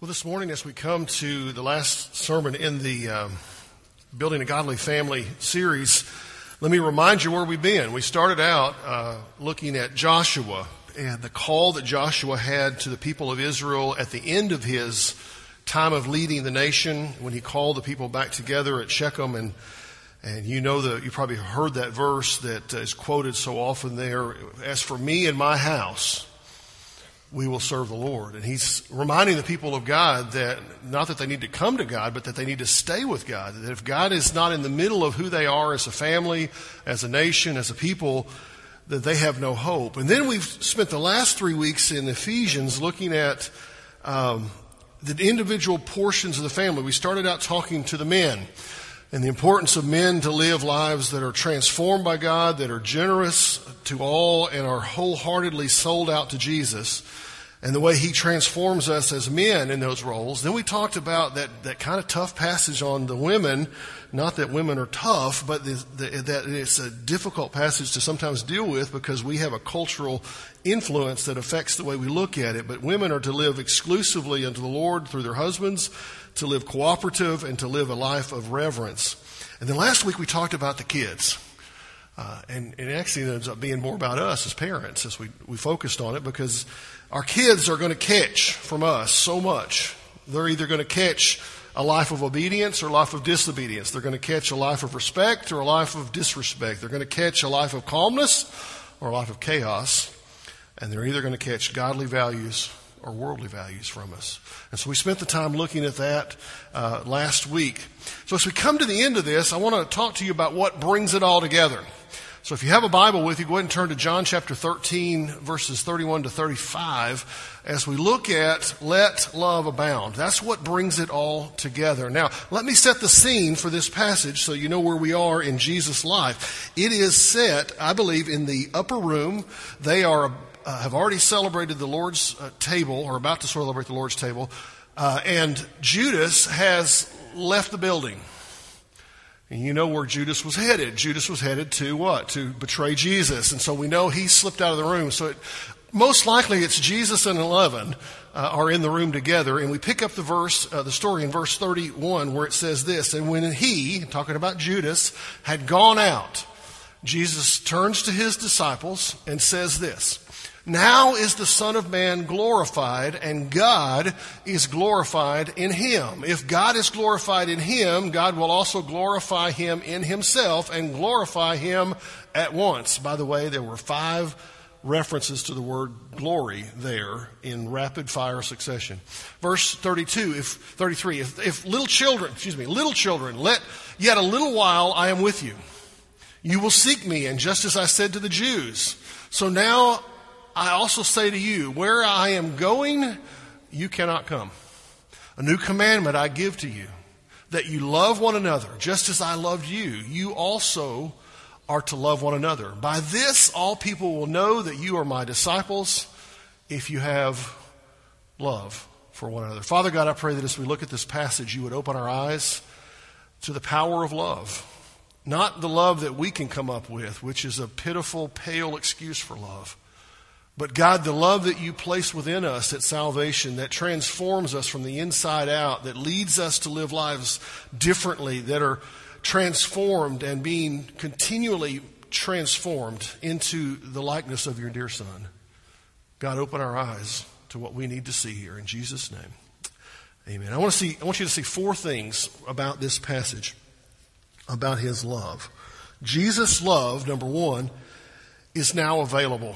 Well, this morning, as we come to the last sermon in the um, Building a Godly Family series, let me remind you where we've been. We started out uh, looking at Joshua and the call that Joshua had to the people of Israel at the end of his time of leading the nation when he called the people back together at Shechem and and you know that you probably heard that verse that is quoted so often there. As for me and my house, we will serve the Lord. And he's reminding the people of God that not that they need to come to God, but that they need to stay with God. That if God is not in the middle of who they are as a family, as a nation, as a people, that they have no hope. And then we've spent the last three weeks in Ephesians looking at um, the individual portions of the family. We started out talking to the men and the importance of men to live lives that are transformed by God, that are generous to all, and are wholeheartedly sold out to Jesus, and the way He transforms us as men in those roles. Then we talked about that, that kind of tough passage on the women. Not that women are tough, but the, the, that it's a difficult passage to sometimes deal with because we have a cultural influence that affects the way we look at it. But women are to live exclusively unto the Lord through their husbands to live cooperative and to live a life of reverence. And then last week we talked about the kids. Uh, and, and actually ends up being more about us as parents as we, we focused on it because our kids are going to catch from us so much. They're either going to catch a life of obedience or a life of disobedience. They're going to catch a life of respect or a life of disrespect. They're going to catch a life of calmness or a life of chaos. And they're either going to catch godly values or worldly values from us. And so we spent the time looking at that uh, last week. So as we come to the end of this, I want to talk to you about what brings it all together. So if you have a Bible with you, go ahead and turn to John chapter 13, verses 31 to 35, as we look at let love abound. That's what brings it all together. Now, let me set the scene for this passage so you know where we are in Jesus' life. It is set, I believe, in the upper room. They are uh, have already celebrated the Lord's uh, table, or about to celebrate the Lord's table, uh, and Judas has left the building. And you know where Judas was headed. Judas was headed to what? To betray Jesus. And so we know he slipped out of the room. So it, most likely it's Jesus and 11 uh, are in the room together. And we pick up the verse, uh, the story in verse 31 where it says this, And when he, talking about Judas, had gone out, Jesus turns to his disciples and says this, now is the Son of Man glorified, and God is glorified in him. If God is glorified in him, God will also glorify him in himself and glorify him at once. By the way, there were five references to the word glory there in rapid fire succession. Verse 32, if 33, if, if little children, excuse me, little children, let yet a little while I am with you. You will seek me, and just as I said to the Jews, so now I also say to you, where I am going, you cannot come. A new commandment I give to you, that you love one another, just as I loved you. You also are to love one another. By this, all people will know that you are my disciples if you have love for one another. Father God, I pray that as we look at this passage, you would open our eyes to the power of love. Not the love that we can come up with, which is a pitiful, pale excuse for love but God, the love that you place within us at salvation that transforms us from the inside out, that leads us to live lives differently, that are transformed and being continually transformed into the likeness of your dear Son. God, open our eyes to what we need to see here. In Jesus' name. Amen. I want, to see, I want you to see four things about this passage, about his love. Jesus' love, number one, is now available.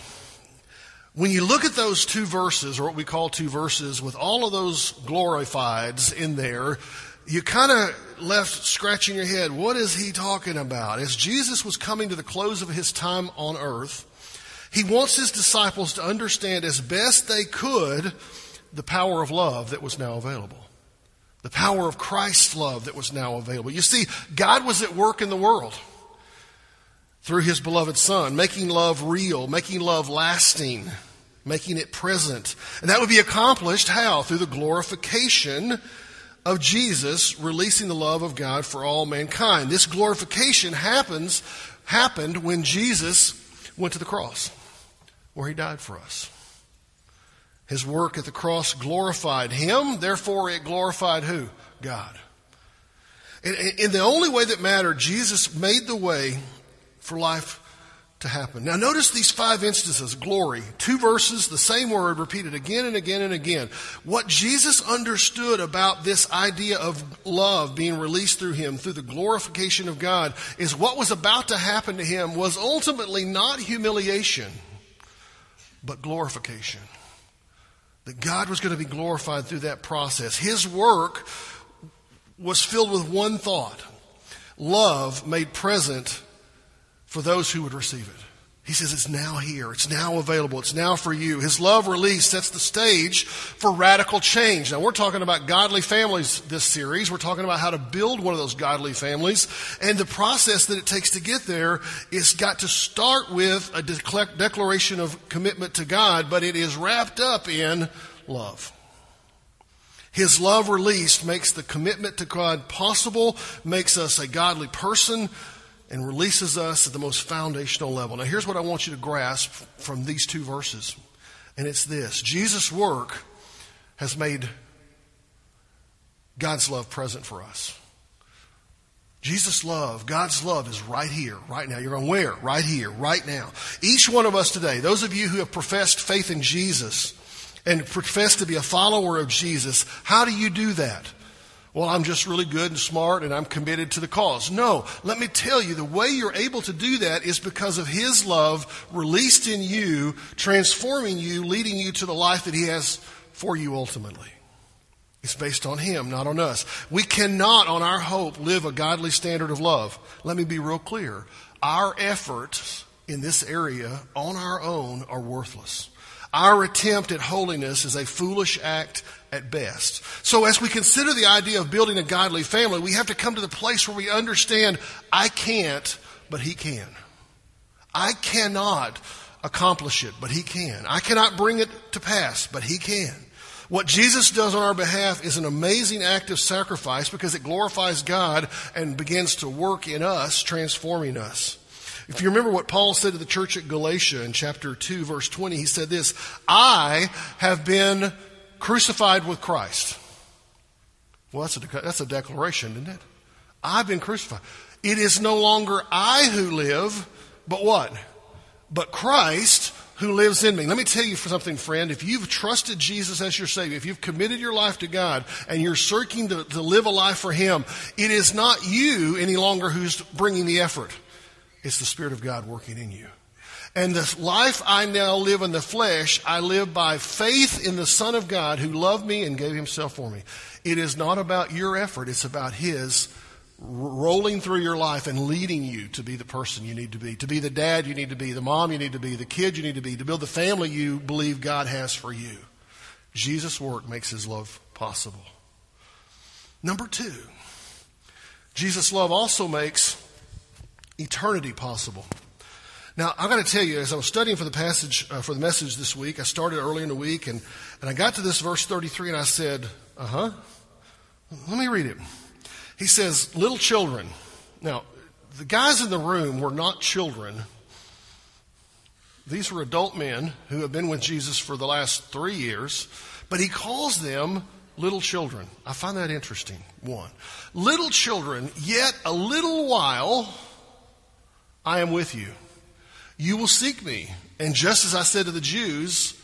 When you look at those two verses, or what we call two verses, with all of those glorifieds in there, you kind of left scratching your head. What is he talking about? As Jesus was coming to the close of his time on earth, he wants his disciples to understand as best they could the power of love that was now available. The power of Christ's love that was now available. You see, God was at work in the world through his beloved Son, making love real, making love lasting, making it present. And that would be accomplished how? Through the glorification of Jesus releasing the love of God for all mankind. This glorification happens happened when Jesus went to the cross where he died for us. His work at the cross glorified him, therefore it glorified who? God. In the only way that mattered, Jesus made the way for life to happen. Now notice these five instances, glory, two verses, the same word repeated again and again and again. What Jesus understood about this idea of love being released through him, through the glorification of God, is what was about to happen to him was ultimately not humiliation, but glorification that God was going to be glorified through that process. His work was filled with one thought love made present for those who would receive it. He says it's now here. It's now available. It's now for you. His love release sets the stage for radical change. Now we're talking about godly families this series. We're talking about how to build one of those godly families. And the process that it takes to get there is got to start with a declaration of commitment to God, but it is wrapped up in love. His love released makes the commitment to God possible, makes us a godly person, and releases us at the most foundational level. Now, here's what I want you to grasp from these two verses, and it's this Jesus' work has made God's love present for us. Jesus' love, God's love is right here, right now. You're going, where? Right here, right now. Each one of us today, those of you who have professed faith in Jesus and profess to be a follower of Jesus, how do you do that? Well, I'm just really good and smart and I'm committed to the cause. No, let me tell you, the way you're able to do that is because of His love released in you, transforming you, leading you to the life that He has for you ultimately. It's based on Him, not on us. We cannot, on our hope, live a godly standard of love. Let me be real clear. Our efforts in this area on our own are worthless. Our attempt at holiness is a foolish act at best. So as we consider the idea of building a godly family, we have to come to the place where we understand I can't, but He can. I cannot accomplish it, but He can. I cannot bring it to pass, but He can. What Jesus does on our behalf is an amazing act of sacrifice because it glorifies God and begins to work in us, transforming us. If you remember what Paul said to the church at Galatia in chapter 2, verse 20, he said this I have been crucified with Christ. Well, that's a, that's a declaration, isn't it? I've been crucified. It is no longer I who live, but what? But Christ who lives in me. Let me tell you something, friend. If you've trusted Jesus as your Savior, if you've committed your life to God and you're searching to, to live a life for Him, it is not you any longer who's bringing the effort. It's the Spirit of God working in you. And the life I now live in the flesh, I live by faith in the Son of God who loved me and gave himself for me. It is not about your effort, it's about his rolling through your life and leading you to be the person you need to be, to be the dad you need to be, the mom you need to be, the kid you need to be, to build the family you believe God has for you. Jesus' work makes his love possible. Number two, Jesus' love also makes eternity possible. Now, I've got to tell you, as I was studying for the passage, uh, for the message this week, I started early in the week, and, and I got to this verse 33, and I said, uh huh. Let me read it. He says, Little children. Now, the guys in the room were not children. These were adult men who have been with Jesus for the last three years, but he calls them little children. I find that interesting. One. Little children, yet a little while I am with you. You will seek me. And just as I said to the Jews,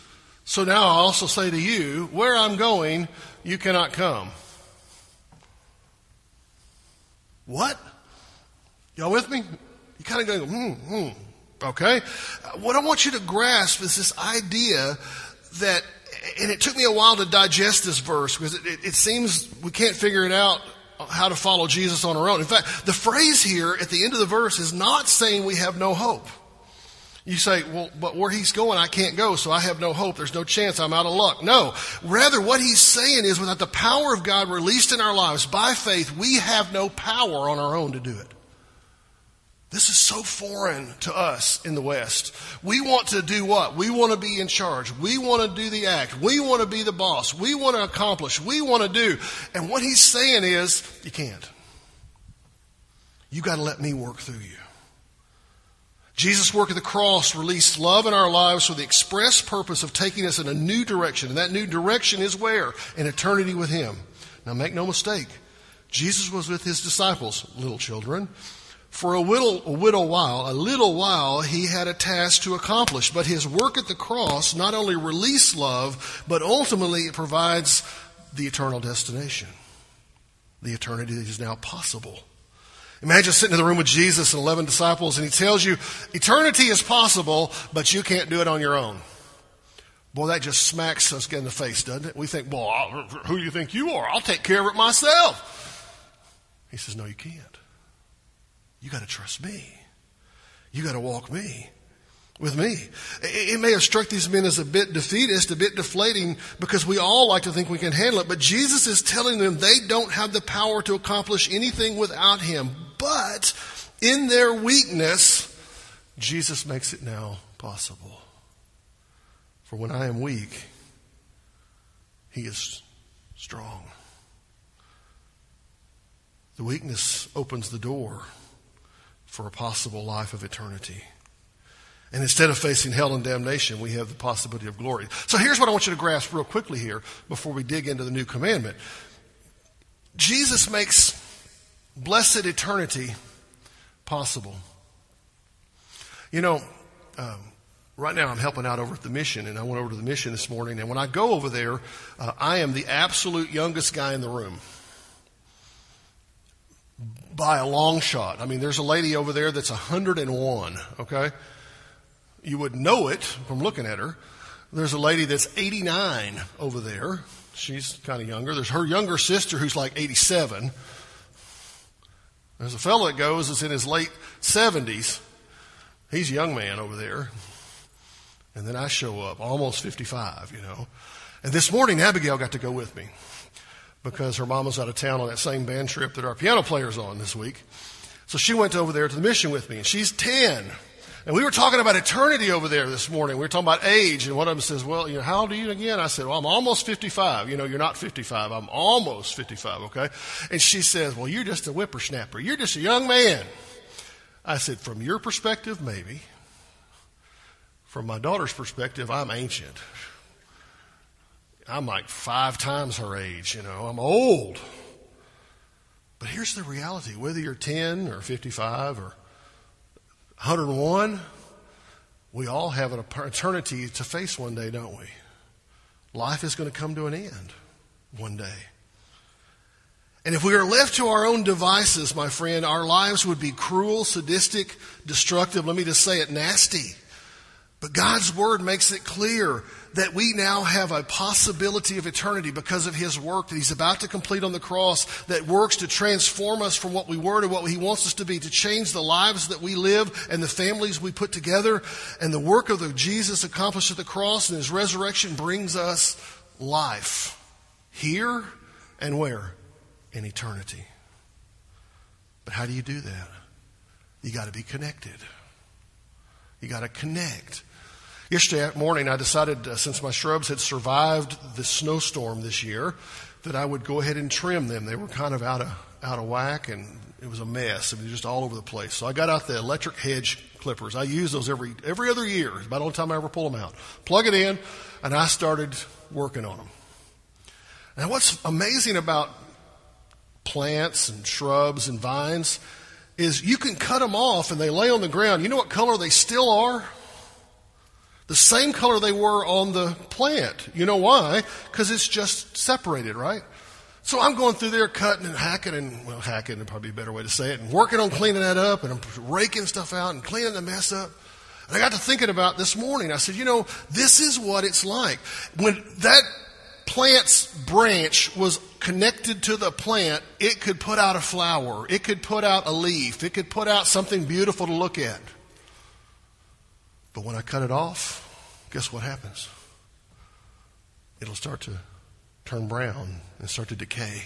so now I also say to you, where I'm going, you cannot come. What? Y'all with me? You kind of go, hmm, hmm. Okay? What I want you to grasp is this idea that, and it took me a while to digest this verse because it, it, it seems we can't figure it out how to follow Jesus on our own. In fact, the phrase here at the end of the verse is not saying we have no hope. You say, well, but where he's going, I can't go, so I have no hope. There's no chance. I'm out of luck. No. Rather, what he's saying is without the power of God released in our lives by faith, we have no power on our own to do it. This is so foreign to us in the West. We want to do what? We want to be in charge. We want to do the act. We want to be the boss. We want to accomplish. We want to do. And what he's saying is, you can't. You got to let me work through you. Jesus' work at the cross released love in our lives for the express purpose of taking us in a new direction. And that new direction is where? In eternity with Him. Now, make no mistake, Jesus was with His disciples, little children. For a little, a little while, a little while, he had a task to accomplish. But his work at the cross not only released love, but ultimately it provides the eternal destination. The eternity that is now possible. Imagine sitting in the room with Jesus and 11 disciples, and he tells you, eternity is possible, but you can't do it on your own. Boy, that just smacks us in the face, doesn't it? We think, well, who do you think you are? I'll take care of it myself. He says, no, you can't. You got to trust me. You got to walk me with me. It may have struck these men as a bit defeatist, a bit deflating, because we all like to think we can handle it. But Jesus is telling them they don't have the power to accomplish anything without Him. But in their weakness, Jesus makes it now possible. For when I am weak, He is strong. The weakness opens the door for a possible life of eternity. And instead of facing hell and damnation, we have the possibility of glory. So here's what I want you to grasp real quickly here before we dig into the new commandment. Jesus makes blessed eternity possible. You know, um, right now I'm helping out over at the mission, and I went over to the mission this morning. And when I go over there, uh, I am the absolute youngest guy in the room by a long shot. I mean, there's a lady over there that's 101, okay? You would know it from looking at her. There's a lady that's 89 over there. She's kind of younger. There's her younger sister who's like 87. There's a fellow that goes that's in his late 70s. He's a young man over there. And then I show up, almost 55, you know. And this morning, Abigail got to go with me because her mom was out of town on that same band trip that our piano player's on this week. So she went over there to the mission with me, and she's 10. And we were talking about eternity over there this morning. We were talking about age, and one of them says, Well, you know, how old are you again? I said, Well, I'm almost 55. You know, you're not 55. I'm almost 55, okay? And she says, Well, you're just a whippersnapper. You're just a young man. I said, From your perspective, maybe. From my daughter's perspective, I'm ancient. I'm like five times her age, you know, I'm old. But here's the reality whether you're 10 or 55 or 101, we all have an eternity to face one day, don't we? Life is going to come to an end one day. And if we are left to our own devices, my friend, our lives would be cruel, sadistic, destructive. Let me just say it nasty. But God's Word makes it clear that we now have a possibility of eternity because of His work that He's about to complete on the cross that works to transform us from what we were to what He wants us to be, to change the lives that we live and the families we put together. And the work of the Jesus accomplished at the cross and His resurrection brings us life here and where? In eternity. But how do you do that? You got to be connected. You got to connect. Yesterday morning, I decided, uh, since my shrubs had survived the snowstorm this year, that I would go ahead and trim them. They were kind of out of, out of whack and it was a mess. It was just all over the place. So I got out the electric hedge clippers. I use those every, every other year. It's about the only time I ever pull them out. Plug it in and I started working on them. Now what's amazing about plants and shrubs and vines is you can cut them off and they lay on the ground. You know what color they still are? The same color they were on the plant. You know why? Because it's just separated, right? So I'm going through there cutting and hacking and, well, hacking would probably a better way to say it, and working on cleaning that up and I'm raking stuff out and cleaning the mess up. And I got to thinking about this morning. I said, you know, this is what it's like. When that plant's branch was connected to the plant, it could put out a flower. It could put out a leaf. It could put out something beautiful to look at. But when I cut it off, guess what happens? It'll start to turn brown and start to decay.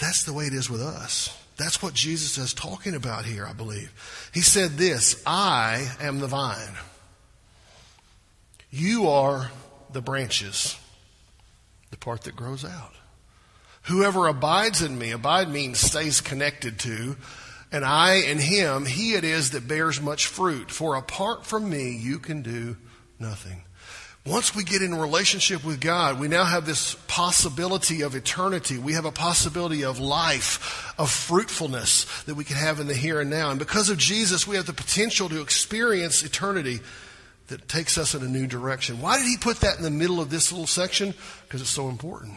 That's the way it is with us. That's what Jesus is talking about here, I believe. He said this I am the vine. You are the branches, the part that grows out. Whoever abides in me, abide means stays connected to, and I in him, he it is that bears much fruit. For apart from me, you can do nothing. Once we get in relationship with God, we now have this possibility of eternity. We have a possibility of life, of fruitfulness that we can have in the here and now. And because of Jesus, we have the potential to experience eternity that takes us in a new direction. Why did he put that in the middle of this little section? Because it's so important.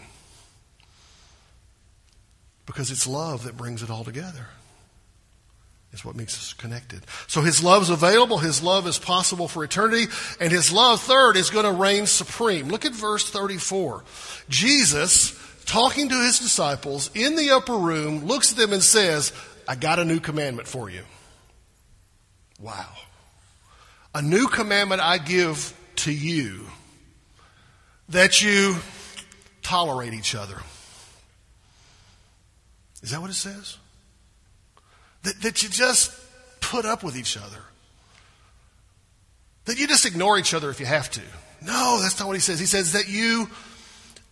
Because it's love that brings it all together is what makes us connected. So his love is available, his love is possible for eternity, and his love, third, is going to reign supreme. Look at verse 34. Jesus, talking to his disciples in the upper room, looks at them and says, I got a new commandment for you. Wow. A new commandment I give to you that you tolerate each other. Is that what it says? That, that you just put up with each other. That you just ignore each other if you have to. No, that's not what he says. He says that you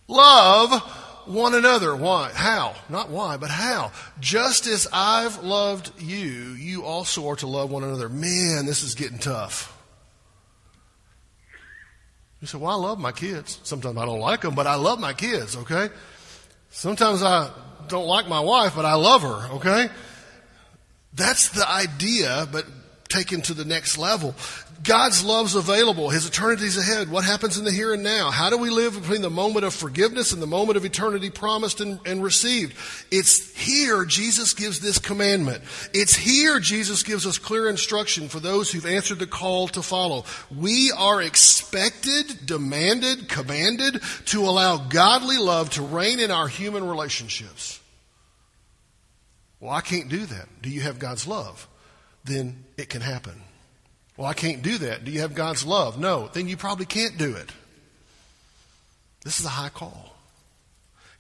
love one another. Why? How? Not why, but how. Just as I've loved you, you also are to love one another. Man, this is getting tough. You say, well, I love my kids. Sometimes I don't like them, but I love my kids, okay? Sometimes I don't like my wife, but I love her, okay? That's the idea, but taken to the next level. God's love's available. His eternity's ahead. What happens in the here and now? How do we live between the moment of forgiveness and the moment of eternity promised and, and, received? It's here Jesus gives this commandment. It's here Jesus gives us clear instruction for those who've answered the call to follow. We are expected, demanded, commanded to allow godly love to reign in our human relationships. Well, I can't do that. Do you have God's love? Then it can happen. Well, I can't do that. Do you have God's love? No. Then you probably can't do it. This is a high call.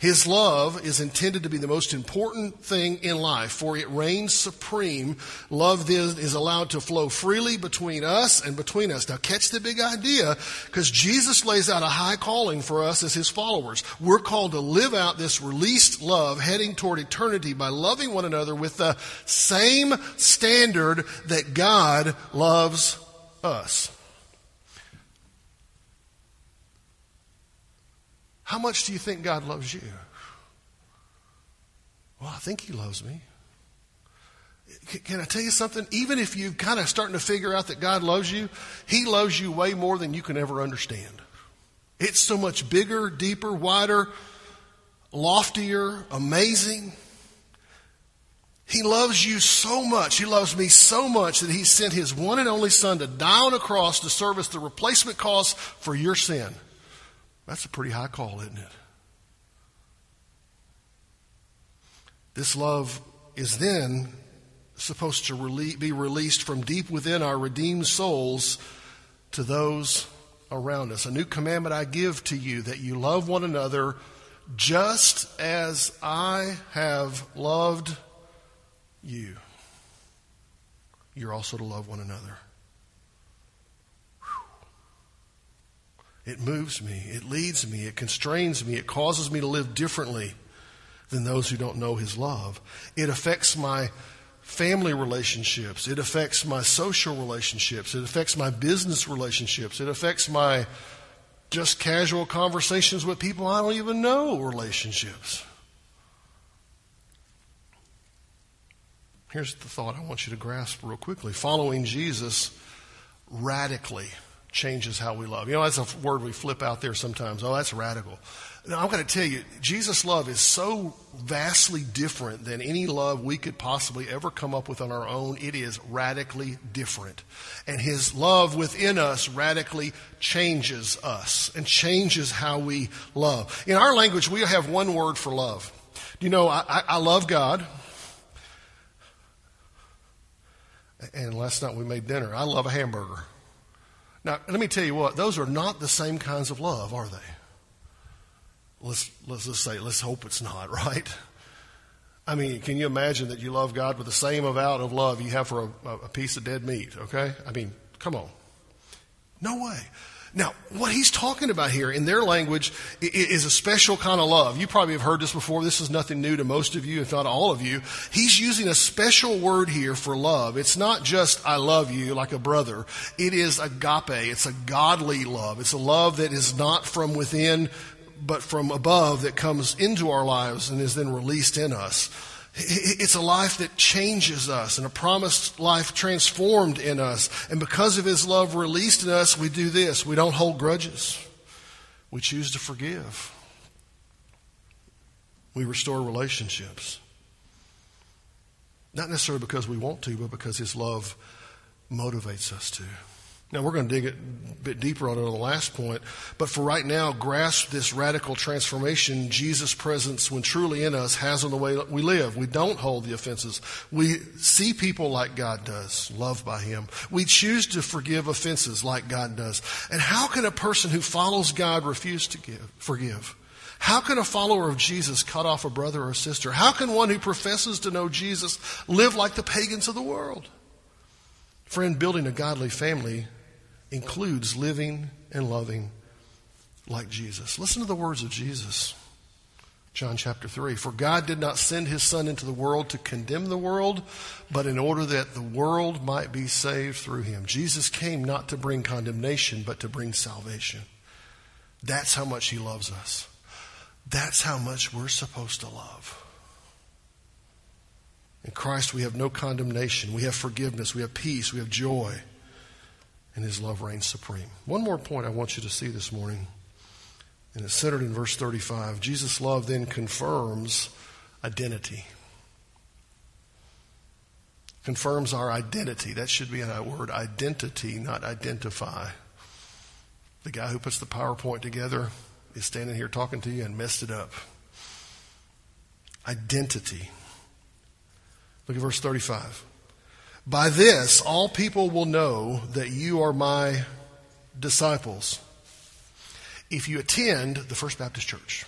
His love is intended to be the most important thing in life, for it reigns supreme. Love then is allowed to flow freely between us and between us. Now, catch the big idea, because Jesus lays out a high calling for us as his followers. We're called to live out this released love heading toward eternity by loving one another with the same standard that God loves us. How much do you think God loves you? Well, I think He loves me. Can I tell you something? Even if you're kind of starting to figure out that God loves you, He loves you way more than you can ever understand. It's so much bigger, deeper, wider, loftier, amazing. He loves you so much. He loves me so much that He sent His one and only Son to die on a cross to serve as the replacement cost for your sin. That's a pretty high call, isn't it? This love is then supposed to be released from deep within our redeemed souls to those around us. A new commandment I give to you that you love one another just as I have loved you. You're also to love one another. It moves me, it leads me, it constrains me, it causes me to live differently than those who don't know His love. It affects my family relationships, it affects my social relationships, it affects my business relationships, it affects my just casual conversations with people I don't even know relationships. Here's the thought I want you to grasp real quickly. Following Jesus radically changes how we love. You know, that's a word we flip out there sometimes. Oh, that's radical. Now, I'm going to tell you, Jesus' love is so vastly different than any love we could possibly ever come up with on our own. It is radically different. And His love within us radically changes us and changes how we love. In our language, we have one word for love. You know, I, I love God. And last night we made dinner. I love a hamburger. Now, let me tell you what, those are not the same kinds of love, are they? Let's, let's just say, let's hope it's not, right? I mean, can you imagine that you love God with the same amount of love you have for a, a piece of dead meat, okay? I mean, come on. No way. Now, what he's talking about here in their language is a special kind of love. You probably have heard this before. This is nothing new to most of you, if not all of you. He's using a special word here for love. It's not just I love you like a brother. It is agape. It's a godly love. It's a love that is not from within, but from above that comes into our lives and is then released in us. It's a life that changes us and a promised life transformed in us. And because of His love released in us, we do this. We don't hold grudges. We choose to forgive. We restore relationships. Not necessarily because we want to, but because His love motivates us to. Now, we're going to dig a bit deeper on it on the last point, but for right now, grasp this radical transformation Jesus' presence, when truly in us, has on the way we live. We don't hold the offenses. We see people like God does, loved by Him. We choose to forgive offenses like God does. And how can a person who follows God refuse to give, forgive? How can a follower of Jesus cut off a brother or sister? How can one who professes to know Jesus live like the pagans of the world? Friend, building a godly family includes living and loving like Jesus. Listen to the words of Jesus. John chapter 3. For God did not send his Son into the world to condemn the world, but in order that the world might be saved through him. Jesus came not to bring condemnation, but to bring salvation. That's how much he loves us. That's how much we're supposed to love. In Christ, we have no condemnation. We have forgiveness. We have peace. We have joy and his love reigns supreme. One more point I want you to see this morning, and it's centered in verse 35. Jesus' love then confirms identity. Confirms our identity. That should be a word identity, not identify. The guy who puts the PowerPoint together is standing here talking to you and messed it up. Identity. Look at verse 35. By this, all people will know that you are my disciples if you attend the First Baptist Church.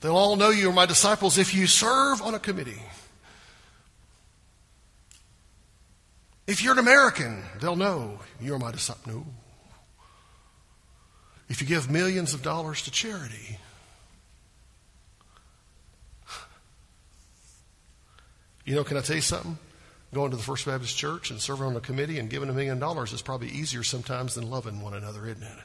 They'll all know you are my disciples if you serve on a committee. If you're an American, they'll know you're my disciple. No. If you give millions of dollars to charity, You know, can I tell you something? Going to the First Baptist Church and serving on a committee and giving a million dollars is probably easier sometimes than loving one another, isn't it?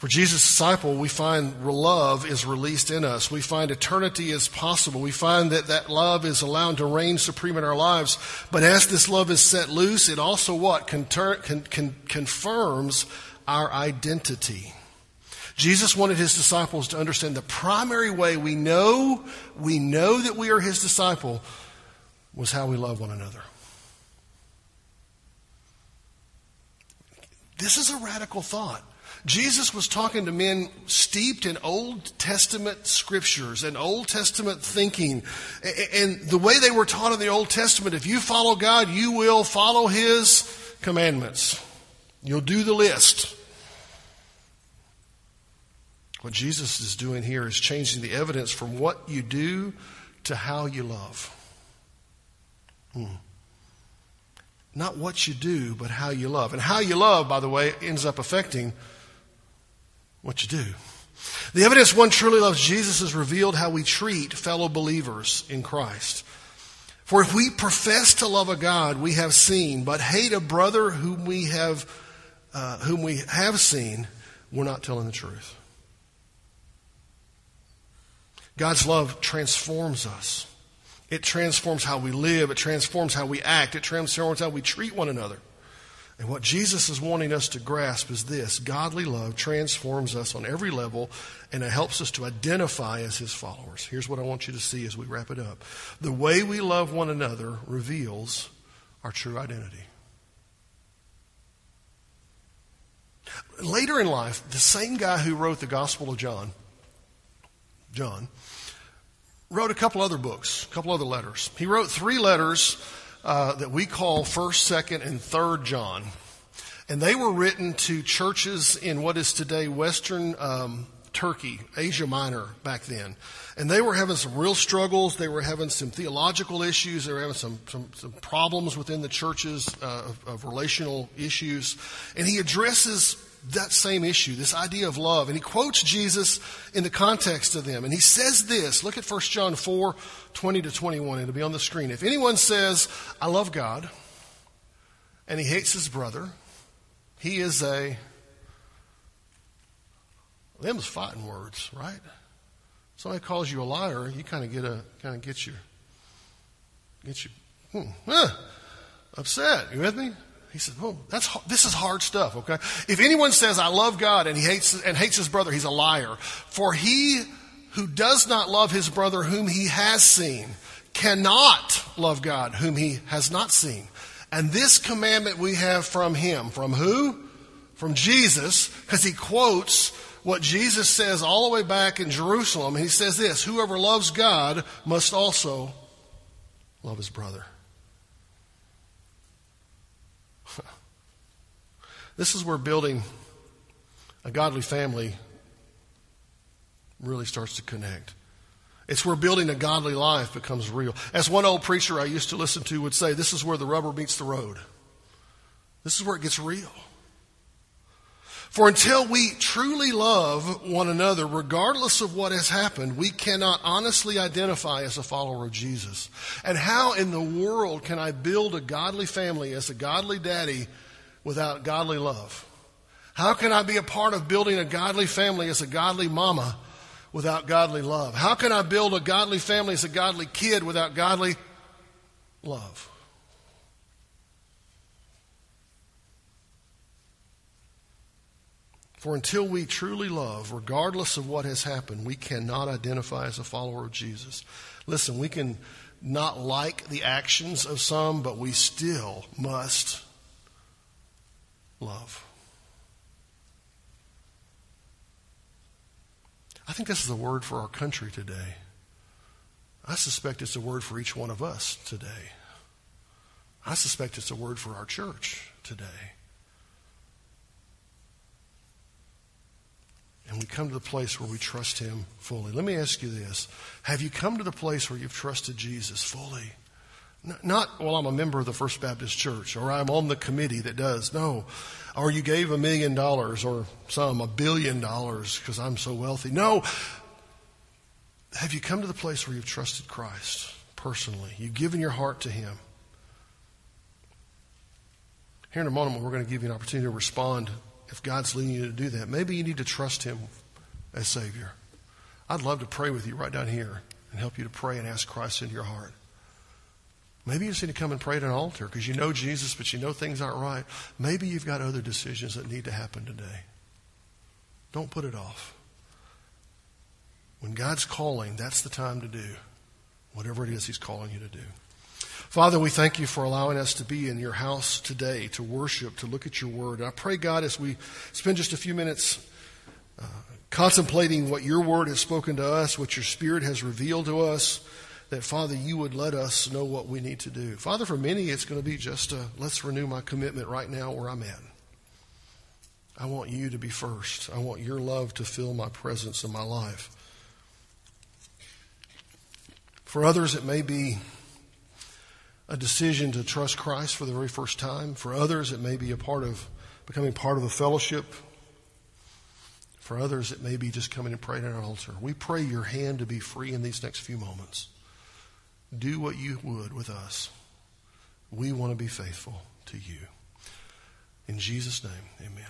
For Jesus' disciple, we find love is released in us. We find eternity is possible. We find that that love is allowed to reign supreme in our lives. But as this love is set loose, it also what? con- con- confirms our identity. Jesus wanted his disciples to understand the primary way we know we know that we are his disciple was how we love one another. This is a radical thought. Jesus was talking to men steeped in Old Testament scriptures and Old Testament thinking. And the way they were taught in the Old Testament, if you follow God, you will follow His commandments. You'll do the list. What Jesus is doing here is changing the evidence from what you do to how you love. Hmm. Not what you do, but how you love. And how you love, by the way, ends up affecting what you do. The evidence one truly loves Jesus is revealed how we treat fellow believers in Christ. For if we profess to love a God we have seen, but hate a brother whom we have, uh, whom we have seen, we're not telling the truth. God's love transforms us. It transforms how we live. It transforms how we act. It transforms how we treat one another. And what Jesus is wanting us to grasp is this godly love transforms us on every level and it helps us to identify as his followers. Here's what I want you to see as we wrap it up the way we love one another reveals our true identity. Later in life, the same guy who wrote the Gospel of John, John, wrote a couple other books, a couple other letters. He wrote three letters uh, that we call 1st, 2nd, and 3rd John. And they were written to churches in what is today Western um, Turkey, Asia Minor back then. And they were having some real struggles. They were having some theological issues. They were having some, some, some problems within the churches uh, of, of relational issues. And he addresses that same issue, this idea of love. And he quotes Jesus in the context of them. And he says this look at 1 John 4 20 to 21. It'll be on the screen. If anyone says, I love God, and he hates his brother, he is a Them's fighting words, right? Somebody calls you a liar, you kind of get a kind of get you get you hmm, huh, upset. You with me? He said, "Oh, that's this is hard stuff." Okay, if anyone says, "I love God," and he hates and hates his brother, he's a liar. For he who does not love his brother whom he has seen cannot love God whom he has not seen. And this commandment we have from him, from who? From Jesus, because he quotes what Jesus says all the way back in Jerusalem. He says this Whoever loves God must also love his brother. This is where building a godly family really starts to connect. It's where building a godly life becomes real. As one old preacher I used to listen to would say, this is where the rubber meets the road. This is where it gets real. For until we truly love one another, regardless of what has happened, we cannot honestly identify as a follower of Jesus. And how in the world can I build a godly family as a godly daddy without godly love? How can I be a part of building a godly family as a godly mama without godly love? How can I build a godly family as a godly kid without godly love? For until we truly love, regardless of what has happened, we cannot identify as a follower of Jesus. Listen, we can not like the actions of some, but we still must love. I think this is a word for our country today. I suspect it's a word for each one of us today. I suspect it's a word for our church today. and we come to the place where we trust Him fully. Let me ask you this Have you come to the place where you've trusted Jesus fully? Not, well, I'm a member of the First Baptist Church, or I'm on the committee that does. No. Or you gave a million dollars, or some a billion dollars because I'm so wealthy. No. Have you come to the place where you've trusted Christ personally? You've given your heart to Him. Here in a moment, we're going to give you an opportunity to respond if God's leading you to do that. Maybe you need to trust Him as Savior. I'd love to pray with you right down here and help you to pray and ask Christ into your heart. Maybe you just need to come and pray at an altar because you know Jesus, but you know things aren't right. Maybe you've got other decisions that need to happen today. Don't put it off. When God's calling, that's the time to do whatever it is He's calling you to do. Father, we thank you for allowing us to be in your house today to worship, to look at your word. And I pray, God, as we spend just a few minutes uh, contemplating what your word has spoken to us, what your spirit has revealed to us, that, Father, you would let us know what we need to do. Father, for many, it's going to be just a let's renew my commitment right now where I'm at. I want you to be first. I want your love to fill my presence in my life. For others, it may be a decision to trust Christ for the very first time. For others, it may be a part of becoming part of a fellowship. For others, it may be just coming and praying at an altar. We pray your hand to be free in these next few moments. Do what you would with us. We want to be faithful to you. In Jesus' name, amen.